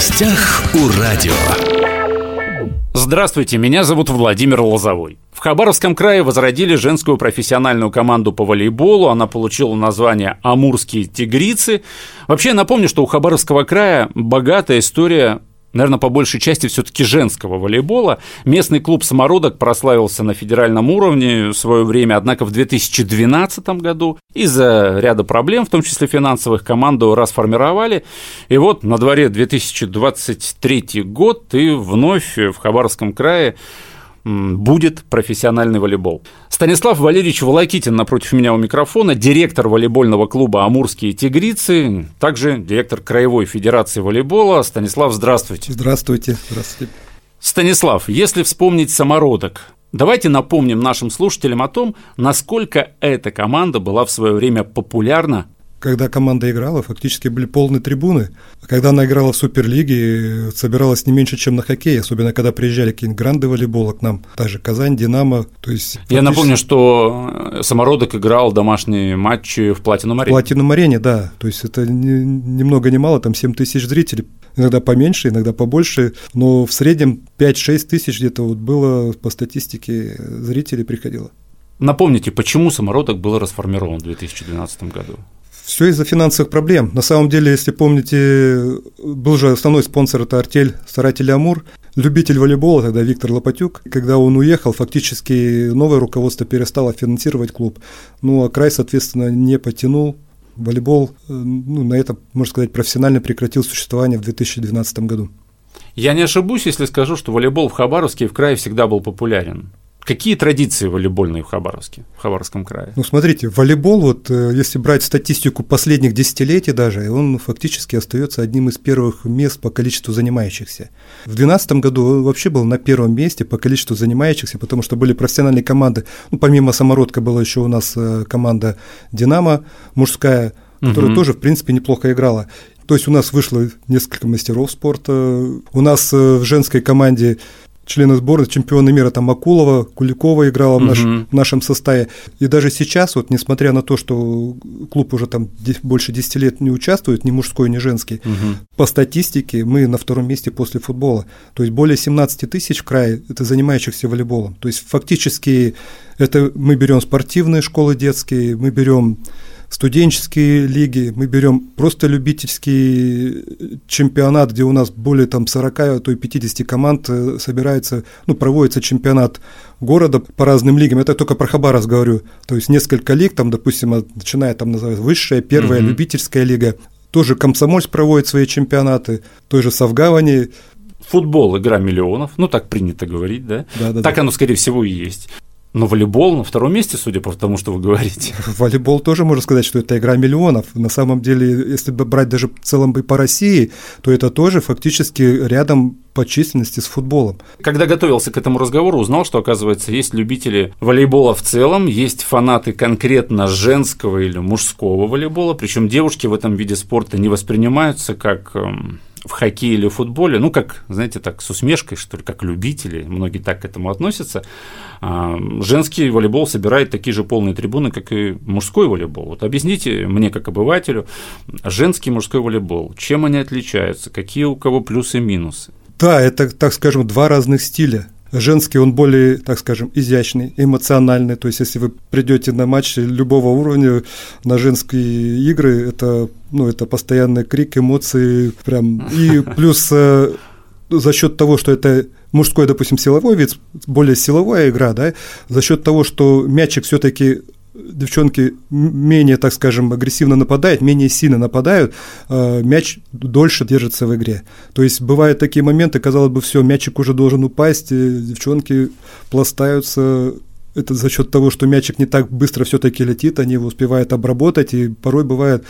гостях у радио. Здравствуйте, меня зовут Владимир Лозовой. В Хабаровском крае возродили женскую профессиональную команду по волейболу. Она получила название «Амурские тигрицы». Вообще, напомню, что у Хабаровского края богатая история наверное, по большей части все-таки женского волейбола. Местный клуб «Самородок» прославился на федеральном уровне в свое время, однако в 2012 году из-за ряда проблем, в том числе финансовых, команду расформировали. И вот на дворе 2023 год и вновь в Хабаровском крае будет профессиональный волейбол. Станислав Валерьевич Волокитин напротив меня у микрофона, директор волейбольного клуба «Амурские тигрицы», также директор Краевой федерации волейбола. Станислав, здравствуйте. Здравствуйте. Здравствуйте. Станислав, если вспомнить самородок, давайте напомним нашим слушателям о том, насколько эта команда была в свое время популярна когда команда играла, фактически были полные трибуны. Когда она играла в Суперлиге, собиралась не меньше, чем на хоккее, особенно когда приезжали какие-нибудь гранды волейбола к нам, также Казань, Динамо. То есть, фактически... Я напомню, что Самородок играл домашние матчи в Платинум-арене. В Платинум-арене, да. То есть это ни, ни много ни мало, там 7 тысяч зрителей. Иногда поменьше, иногда побольше, но в среднем 5-6 тысяч где-то вот было по статистике зрителей приходило. Напомните, почему самородок был расформирован в 2012 году? Все из-за финансовых проблем. На самом деле, если помните, был же основной спонсор это артель старатель Амур, любитель волейбола, тогда Виктор Лопатюк. Когда он уехал, фактически новое руководство перестало финансировать клуб. Ну, а край, соответственно, не потянул. Волейбол, э, ну, на этом, можно сказать, профессионально прекратил существование в 2012 году. Я не ошибусь, если скажу, что волейбол в Хабаровске и в крае всегда был популярен. Какие традиции волейбольные в Хабаровске, в Хабаровском крае? Ну, смотрите, волейбол, вот э, если брать статистику последних десятилетий даже, он фактически остается одним из первых мест по количеству занимающихся. В 2012 году он вообще был на первом месте по количеству занимающихся, потому что были профессиональные команды. Ну, помимо самородка была еще у нас э, команда «Динамо» мужская, которая угу. тоже, в принципе, неплохо играла. То есть у нас вышло несколько мастеров спорта. У нас э, в женской команде члены сборной, чемпионы мира, там Акулова, Куликова играла в, наш, в нашем составе. И даже сейчас, вот несмотря на то, что клуб уже там больше 10 лет не участвует, ни мужской, ни женский, угу. по статистике мы на втором месте после футбола. То есть более 17 тысяч в крае это занимающихся волейболом. То есть фактически это мы берем спортивные школы детские, мы берем студенческие лиги, мы берем просто любительский чемпионат, где у нас более там 40, а то и 50 команд э, собирается, ну, проводится чемпионат города по разным лигам. Это только про Хабаровск говорю. То есть несколько лиг, там, допустим, начиная там называется высшая, первая, угу. любительская лига. Тоже Комсомольск проводит свои чемпионаты, той же Савгавани. Футбол – игра миллионов, ну так принято говорить, да? Да, да. Так да. оно, скорее всего, и есть. Но волейбол на втором месте, судя по тому, что вы говорите. Волейбол тоже можно сказать, что это игра миллионов. На самом деле, если брать даже в целом по России, то это тоже фактически рядом по численности с футболом. Когда готовился к этому разговору, узнал, что, оказывается, есть любители волейбола в целом, есть фанаты конкретно женского или мужского волейбола, причем девушки в этом виде спорта не воспринимаются как эм, в хоккее или в футболе, ну, как, знаете, так, с усмешкой, что ли, как любители, многие так к этому относятся, а, женский волейбол собирает такие же полные трибуны, как и мужской волейбол. Вот объясните мне, как обывателю, женский и мужской волейбол, чем они отличаются, какие у кого плюсы и минусы? Да, это, так скажем, два разных стиля. Женский, он более, так скажем, изящный, эмоциональный. То есть, если вы придете на матч любого уровня, на женские игры, это, ну, это постоянный крик, эмоции, прям. И плюс э, за счет того, что это мужской, допустим, силовой вид, более силовая игра, да, за счет того, что мячик все-таки девчонки менее, так скажем, агрессивно нападают, менее сильно нападают, э, мяч дольше держится в игре. То есть бывают такие моменты, казалось бы, все, мячик уже должен упасть, девчонки пластаются, это за счет того, что мячик не так быстро все-таки летит, они его успевают обработать, и порой бывает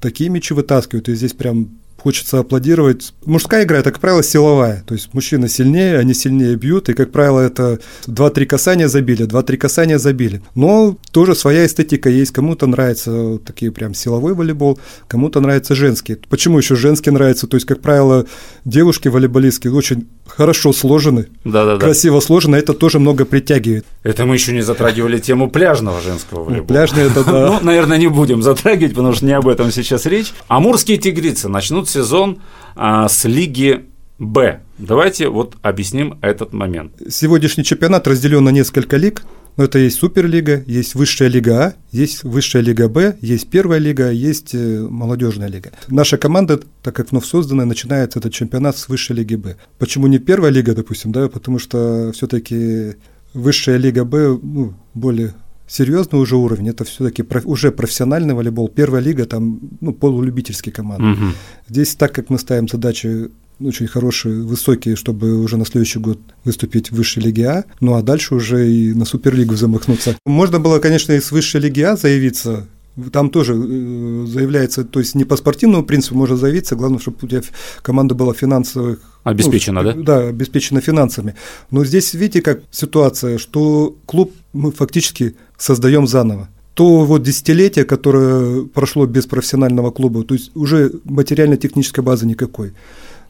такие мячи вытаскивают, и здесь прям хочется аплодировать. Мужская игра – это, как правило, силовая. То есть мужчина сильнее, они сильнее бьют, и, как правило, это 2-3 касания забили, 2-3 касания забили. Но тоже своя эстетика есть. Кому-то нравится такие прям силовой волейбол, кому-то нравится женский. Почему еще женский нравится? То есть, как правило, девушки волейболистки очень хорошо сложены, да, да, красиво сложены, это тоже много притягивает. Это мы еще не затрагивали тему пляжного женского волейбола. Ну, пляжный это да. Ну, наверное, не будем затрагивать, потому что не об этом сейчас речь. Амурские тигрицы начнут сезон а, с лиги Б. Давайте вот объясним этот момент. Сегодняшний чемпионат разделен на несколько лиг. Но это есть Суперлига, есть Высшая лига А, есть Высшая лига Б, есть Первая лига, есть э, Молодежная лига. Наша команда, так как вновь созданная, начинает этот чемпионат с Высшей лиги Б. Почему не Первая лига, допустим, да? Потому что все-таки Высшая лига Б ну, более серьезный уже уровень, это все-таки проф, уже профессиональный волейбол. Первая лига там ну, полулюбительские команды. Угу. Здесь, так как мы ставим задачи очень хорошие, высокие, чтобы уже на следующий год выступить в высшей лиге А, ну а дальше уже и на Суперлигу замахнуться. Можно было, конечно, и с высшей лиги А заявиться, там тоже э, заявляется, то есть не по спортивному принципу можно заявиться, главное, чтобы у тебя команда была финансовых Обеспечена, ну, да? Да, обеспечена финансами. Но здесь видите, как ситуация, что клуб мы фактически создаем заново то вот десятилетие, которое прошло без профессионального клуба, то есть уже материально-технической базы никакой.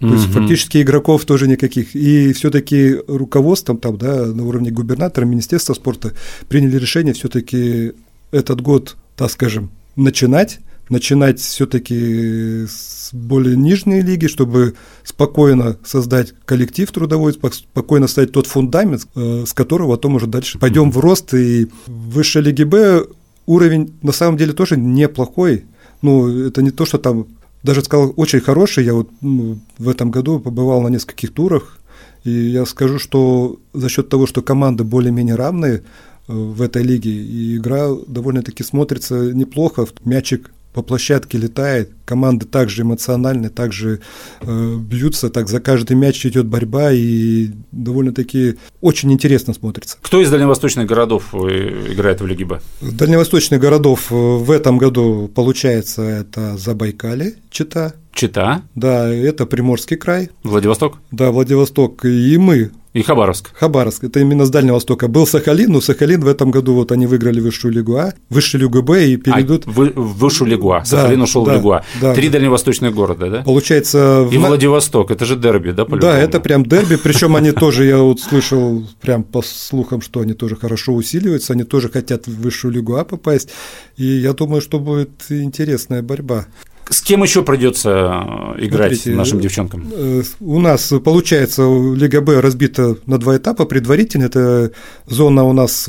То есть фактически игроков тоже никаких. И все-таки руководством там, да, на уровне губернатора, Министерства спорта приняли решение все-таки этот год, так скажем, начинать начинать все-таки с более нижней лиги, чтобы спокойно создать коллектив трудовой, спокойно создать тот фундамент, э, с которого потом уже дальше пойдем в рост. И в высшей лиге Б уровень на самом деле тоже неплохой. Ну, это не то, что там даже сказал, очень хороший. Я вот ну, в этом году побывал на нескольких турах, и я скажу, что за счет того, что команды более-менее равные э, в этой лиге, и игра довольно-таки смотрится неплохо, мячик по площадке летает, команды также эмоциональны, также э, бьются, так за каждый мяч идет борьба и довольно-таки очень интересно смотрится. Кто из дальневосточных городов э, играет в Лиге Б? Дальневосточных городов э, в этом году получается это Забайкалье, Чита. Чита? Да, это Приморский край. Владивосток? Да, Владивосток. И мы и Хабаровск. Хабаровск. Это именно с Дальнего Востока. Был Сахалин, но Сахалин в этом году вот они выиграли высшую лигу А, высшую лигу Б и перейдут... А, в, в высшую лигу А. Сахалин да, ушел да, в лигу А. Да, Три да. дальневосточных города, да? Получается... И в... Владивосток. Это же дерби, да, по Да, это прям дерби. Причем они тоже, я вот слышал прям по слухам, что они тоже хорошо усиливаются, они тоже хотят в высшую лигу А попасть. И я думаю, что будет интересная борьба. С кем еще придется э, играть Смотрите, нашим девчонкам? Э, у нас получается Лига Б разбита на два этапа. Предварительно это зона у нас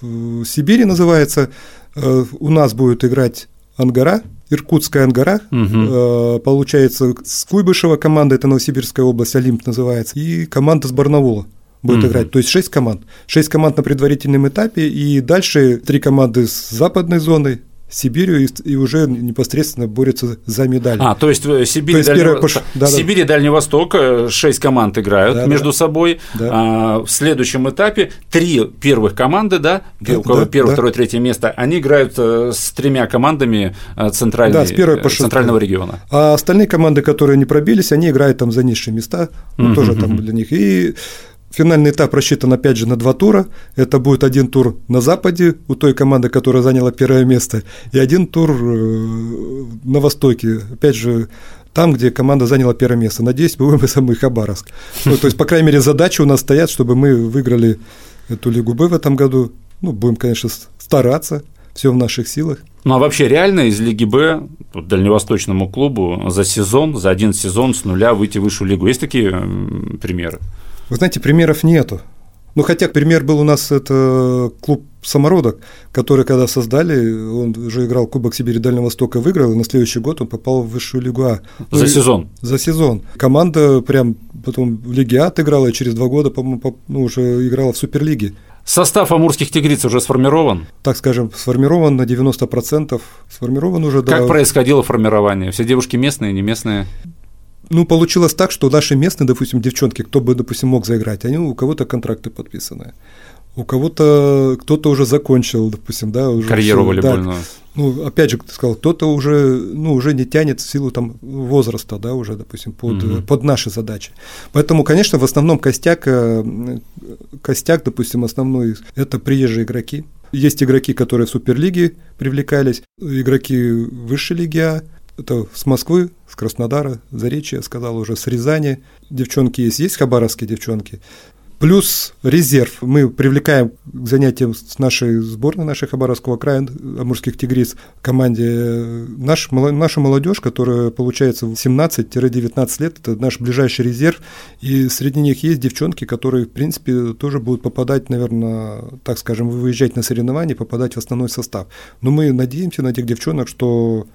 в Сибири называется. Э, у нас будет играть Ангара, Иркутская Ангара, угу. получается, с Куйбышева команда, это Новосибирская область, Олимп называется, и команда с Барнаула будет угу. играть. То есть шесть команд. шесть команд на предварительном этапе, и дальше три команды с западной зоны, Сибирью и, и уже непосредственно борются за медаль. А, то есть э, Сибирь, то есть Дальний... первое... да, Сибирь да. и Дальний Восток, э, шесть команд играют да, между да. собой. Да. А, в следующем этапе три первых команды, да, да у кого да, первое, да. второе, третье место, они играют э, с тремя командами центральной, да, с первой по центрального региона. А остальные команды, которые не пробились, они играют там за низшие места, ну, тоже там для них. И Финальный этап рассчитан опять же на два тура. Это будет один тур на западе у той команды, которая заняла первое место, и один тур э, на востоке. Опять же, там, где команда заняла первое место. Надеюсь, мы будем самый Хабаровск. Ну, то есть, по крайней мере, задачи у нас стоят, чтобы мы выиграли эту Лигу Б в этом году. Ну, будем, конечно, стараться, все в наших силах. Ну а вообще реально из Лиги Б дальневосточному клубу за сезон, за один сезон с нуля выйти в высшую лигу? Есть такие примеры? Вы знаете, примеров нету. Ну, хотя пример был у нас, это клуб «Самородок», который, когда создали, он уже играл Кубок Сибири Дальнего Востока, выиграл, и на следующий год он попал в высшую лигу А. За ну, сезон? За сезон. Команда прям потом в Лиге А отыграла, и через два года, по-моему, ну, уже играла в Суперлиге. Состав амурских тигриц уже сформирован? Так скажем, сформирован на 90%. Сформирован уже, да. Как происходило формирование? Все девушки местные, не местные? Ну, получилось так, что наши местные, допустим, девчонки, кто бы, допустим, мог заиграть, они у кого-то контракты подписаны. У кого-то кто-то уже закончил, допустим, да, уже карьеру волейбольную. Да, ну, опять же, ты сказал, кто-то уже, ну, уже не тянет в силу там возраста, да, уже, допустим, под, угу. под наши задачи. Поэтому, конечно, в основном костяк, э, костяк, допустим, основной это приезжие игроки. Есть игроки, которые в Суперлиге привлекались, игроки высшей лиги А, это с Москвы, с Краснодара, Заречья, я сказал уже, с Рязани. Девчонки есть, есть хабаровские девчонки. Плюс резерв. Мы привлекаем к занятиям с нашей сборной, нашей Хабаровского края, Амурских тигриц, команде наш, нашу молодежь, которая получается 17-19 лет, это наш ближайший резерв, и среди них есть девчонки, которые, в принципе, тоже будут попадать, наверное, так скажем, выезжать на соревнования, попадать в основной состав. Но мы надеемся на этих девчонок, что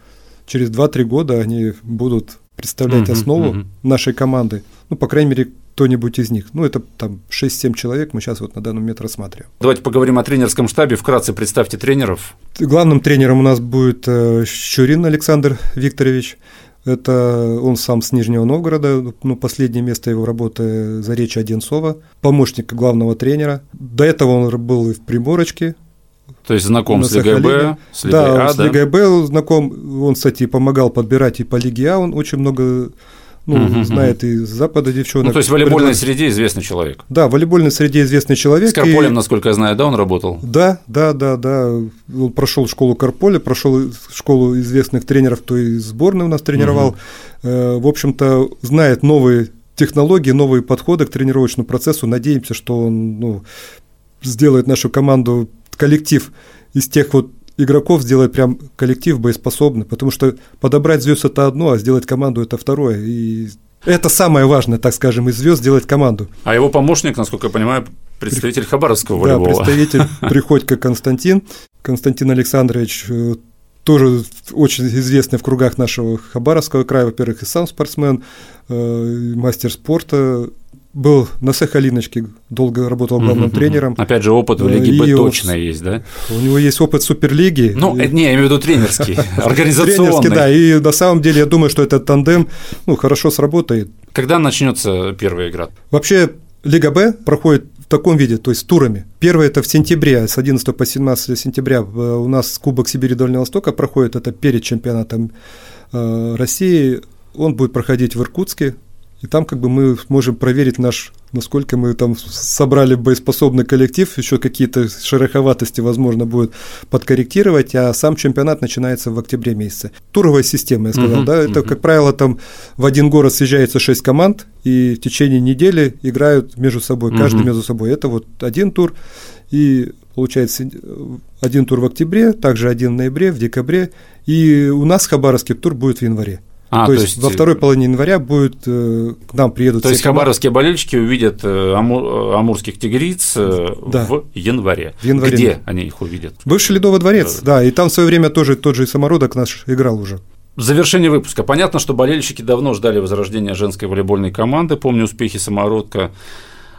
через 2-3 года они будут представлять uh-huh, основу uh-huh. нашей команды. Ну, по крайней мере, кто-нибудь из них. Ну, это там 6-7 человек мы сейчас вот на данный момент рассматриваем. Давайте поговорим о тренерском штабе. Вкратце представьте тренеров. Главным тренером у нас будет э, Щурин Александр Викторович. Это он сам с Нижнего Новгорода, ну, последнее место его работы за речь Одинцова, помощник главного тренера. До этого он был и в Приморочке, то есть знаком с Лигой Б, с Лигой да, А, с Лигой Б знаком, он, кстати, помогал подбирать и по Лиге А, он очень много ну, угу, знает и с Запада девчонок. Ну, то есть в волейбольной Пред... среде известный человек. Да, в волейбольной среде известный человек. С Карполем, и... насколько я знаю, да, он работал? Да, да, да, да. Он прошел школу Карполя, прошел школу известных тренеров, то и сборной у нас тренировал. Угу. В общем-то, знает новые технологии, новые подходы к тренировочному процессу. Надеемся, что он ну, сделает нашу команду, коллектив из тех вот игроков сделать прям коллектив боеспособный, потому что подобрать звезд это одно, а сделать команду это второе. И это самое важное, так скажем, из звезд сделать команду. А его помощник, насколько я понимаю, представитель Хабаровского волейбола. Да, представитель Приходько Константин. Константин Александрович э, тоже очень известный в кругах нашего Хабаровского края, во-первых, и сам спортсмен, э, мастер спорта, был на Сахалиночке, долго работал главным uh-huh, тренером. Опять же, опыт в Лиге Б точно есть, да? У него есть опыт Суперлиги. Ну, и... не, я имею в виду тренерский, организационный. Тренерский, да, и на самом деле я думаю, что этот тандем ну, хорошо сработает. Когда начнется первая игра? Вообще, Лига Б проходит в таком виде, то есть турами. Первое это в сентябре, с 11 по 17 сентября у нас Кубок Сибири Дальнего Востока проходит, это перед чемпионатом э, России. Он будет проходить в Иркутске, и там как бы мы можем проверить наш, насколько мы там собрали боеспособный коллектив, еще какие-то шероховатости, возможно, будет подкорректировать, а сам чемпионат начинается в октябре месяце. Туровая система, я сказал, uh-huh, да, это, uh-huh. как правило, там в один город съезжается 6 команд, и в течение недели играют между собой, uh-huh. каждый между собой. Это вот один тур, и получается один тур в октябре, также один в ноябре, в декабре, и у нас хабаровский тур будет в январе. А, то, то есть, есть во второй половине января будет э, к нам приедут. То есть хабаровские болельщики увидят э, амур, э, амурских тигриц да. в январе. В январе. Где они их увидят? Бывший Ледовый дворец, да. да, и там в свое время тоже тот же самородок наш играл уже. Завершение выпуска. Понятно, что болельщики давно ждали возрождения женской волейбольной команды. Помню успехи самородка.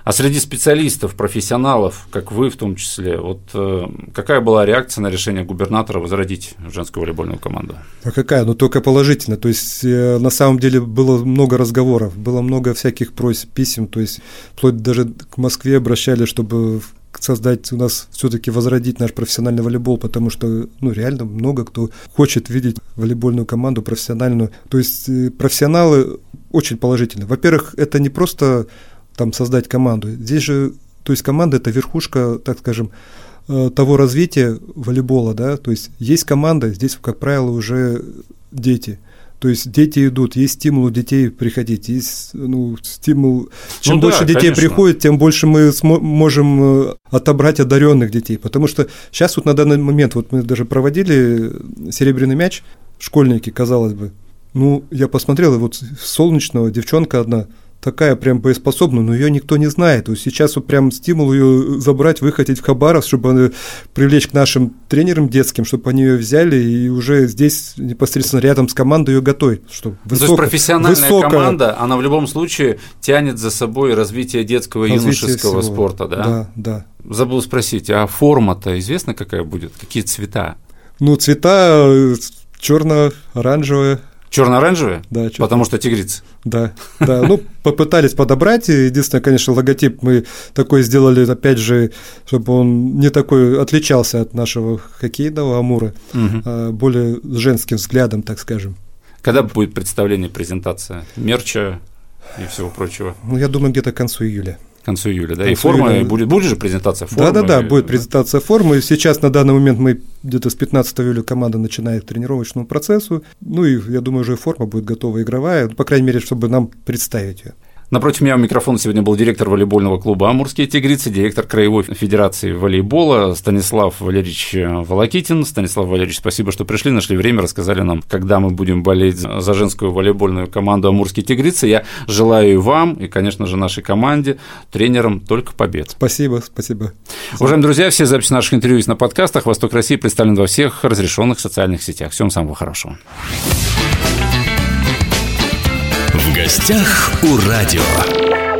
А среди специалистов, профессионалов, как вы в том числе, вот э, какая была реакция на решение губернатора возродить женскую волейбольную команду? А какая? Ну только положительно. То есть э, на самом деле было много разговоров, было много всяких просьб, писем, то есть вплоть даже к Москве обращали, чтобы создать у нас все-таки возродить наш профессиональный волейбол, потому что ну реально много кто хочет видеть волейбольную команду профессиональную. То есть э, профессионалы очень положительны. Во-первых, это не просто там создать команду. Здесь же, то есть команда это верхушка, так скажем, э, того развития волейбола, да, то есть есть команда, здесь, как правило, уже дети. То есть дети идут, есть стимул у детей приходить, есть ну, стимул. Чем ну, больше да, детей конечно. приходит, тем больше мы можем э, отобрать одаренных детей. Потому что сейчас вот на данный момент, вот мы даже проводили серебряный мяч, школьники, казалось бы. Ну, я посмотрел, вот солнечного девчонка одна – такая прям боеспособная, но ее никто не знает. Сейчас вот прям стимул ее забрать, выходить в Хабаров, чтобы привлечь к нашим тренерам детским, чтобы они ее взяли и уже здесь непосредственно рядом с командой ее готовить. Что высоко, То есть профессиональная высоко... команда, она в любом случае тянет за собой развитие детского и юношеского всего. спорта, да? Да, да. Забыл спросить, а форма-то известна какая будет? Какие цвета? Ну, цвета э, черно-оранжевая, Черно-оранжевые? Да, черно. Потому что тигрица. Да, да. Ну, попытались подобрать. Единственное, конечно, логотип мы такой сделали, опять же, чтобы он не такой отличался от нашего хоккейного Амура, угу. а более женским взглядом, так скажем. Когда будет представление, презентация мерча и всего прочего? Ну, я думаю, где-то к концу июля. Концу июля, да? И форма июля. будет, будет же презентация формы? Да-да-да, будет презентация формы. Сейчас на данный момент мы где-то с 15 июля команда начинает к тренировочному процессу. Ну и я думаю, уже форма будет готова игровая, по крайней мере, чтобы нам представить ее. Напротив меня у микрофона сегодня был директор волейбольного клуба «Амурские тигрицы», директор Краевой федерации волейбола Станислав Валерьевич Волокитин. Станислав Валерьевич, спасибо, что пришли, нашли время, рассказали нам, когда мы будем болеть за женскую волейбольную команду «Амурские тигрицы». Я желаю и вам, и, конечно же, нашей команде, тренерам только побед. Спасибо, спасибо. Уважаемые друзья, все записи наших интервью есть на подкастах. «Восток России» представлен во всех разрешенных социальных сетях. Всем самого хорошего. Гостях у радио.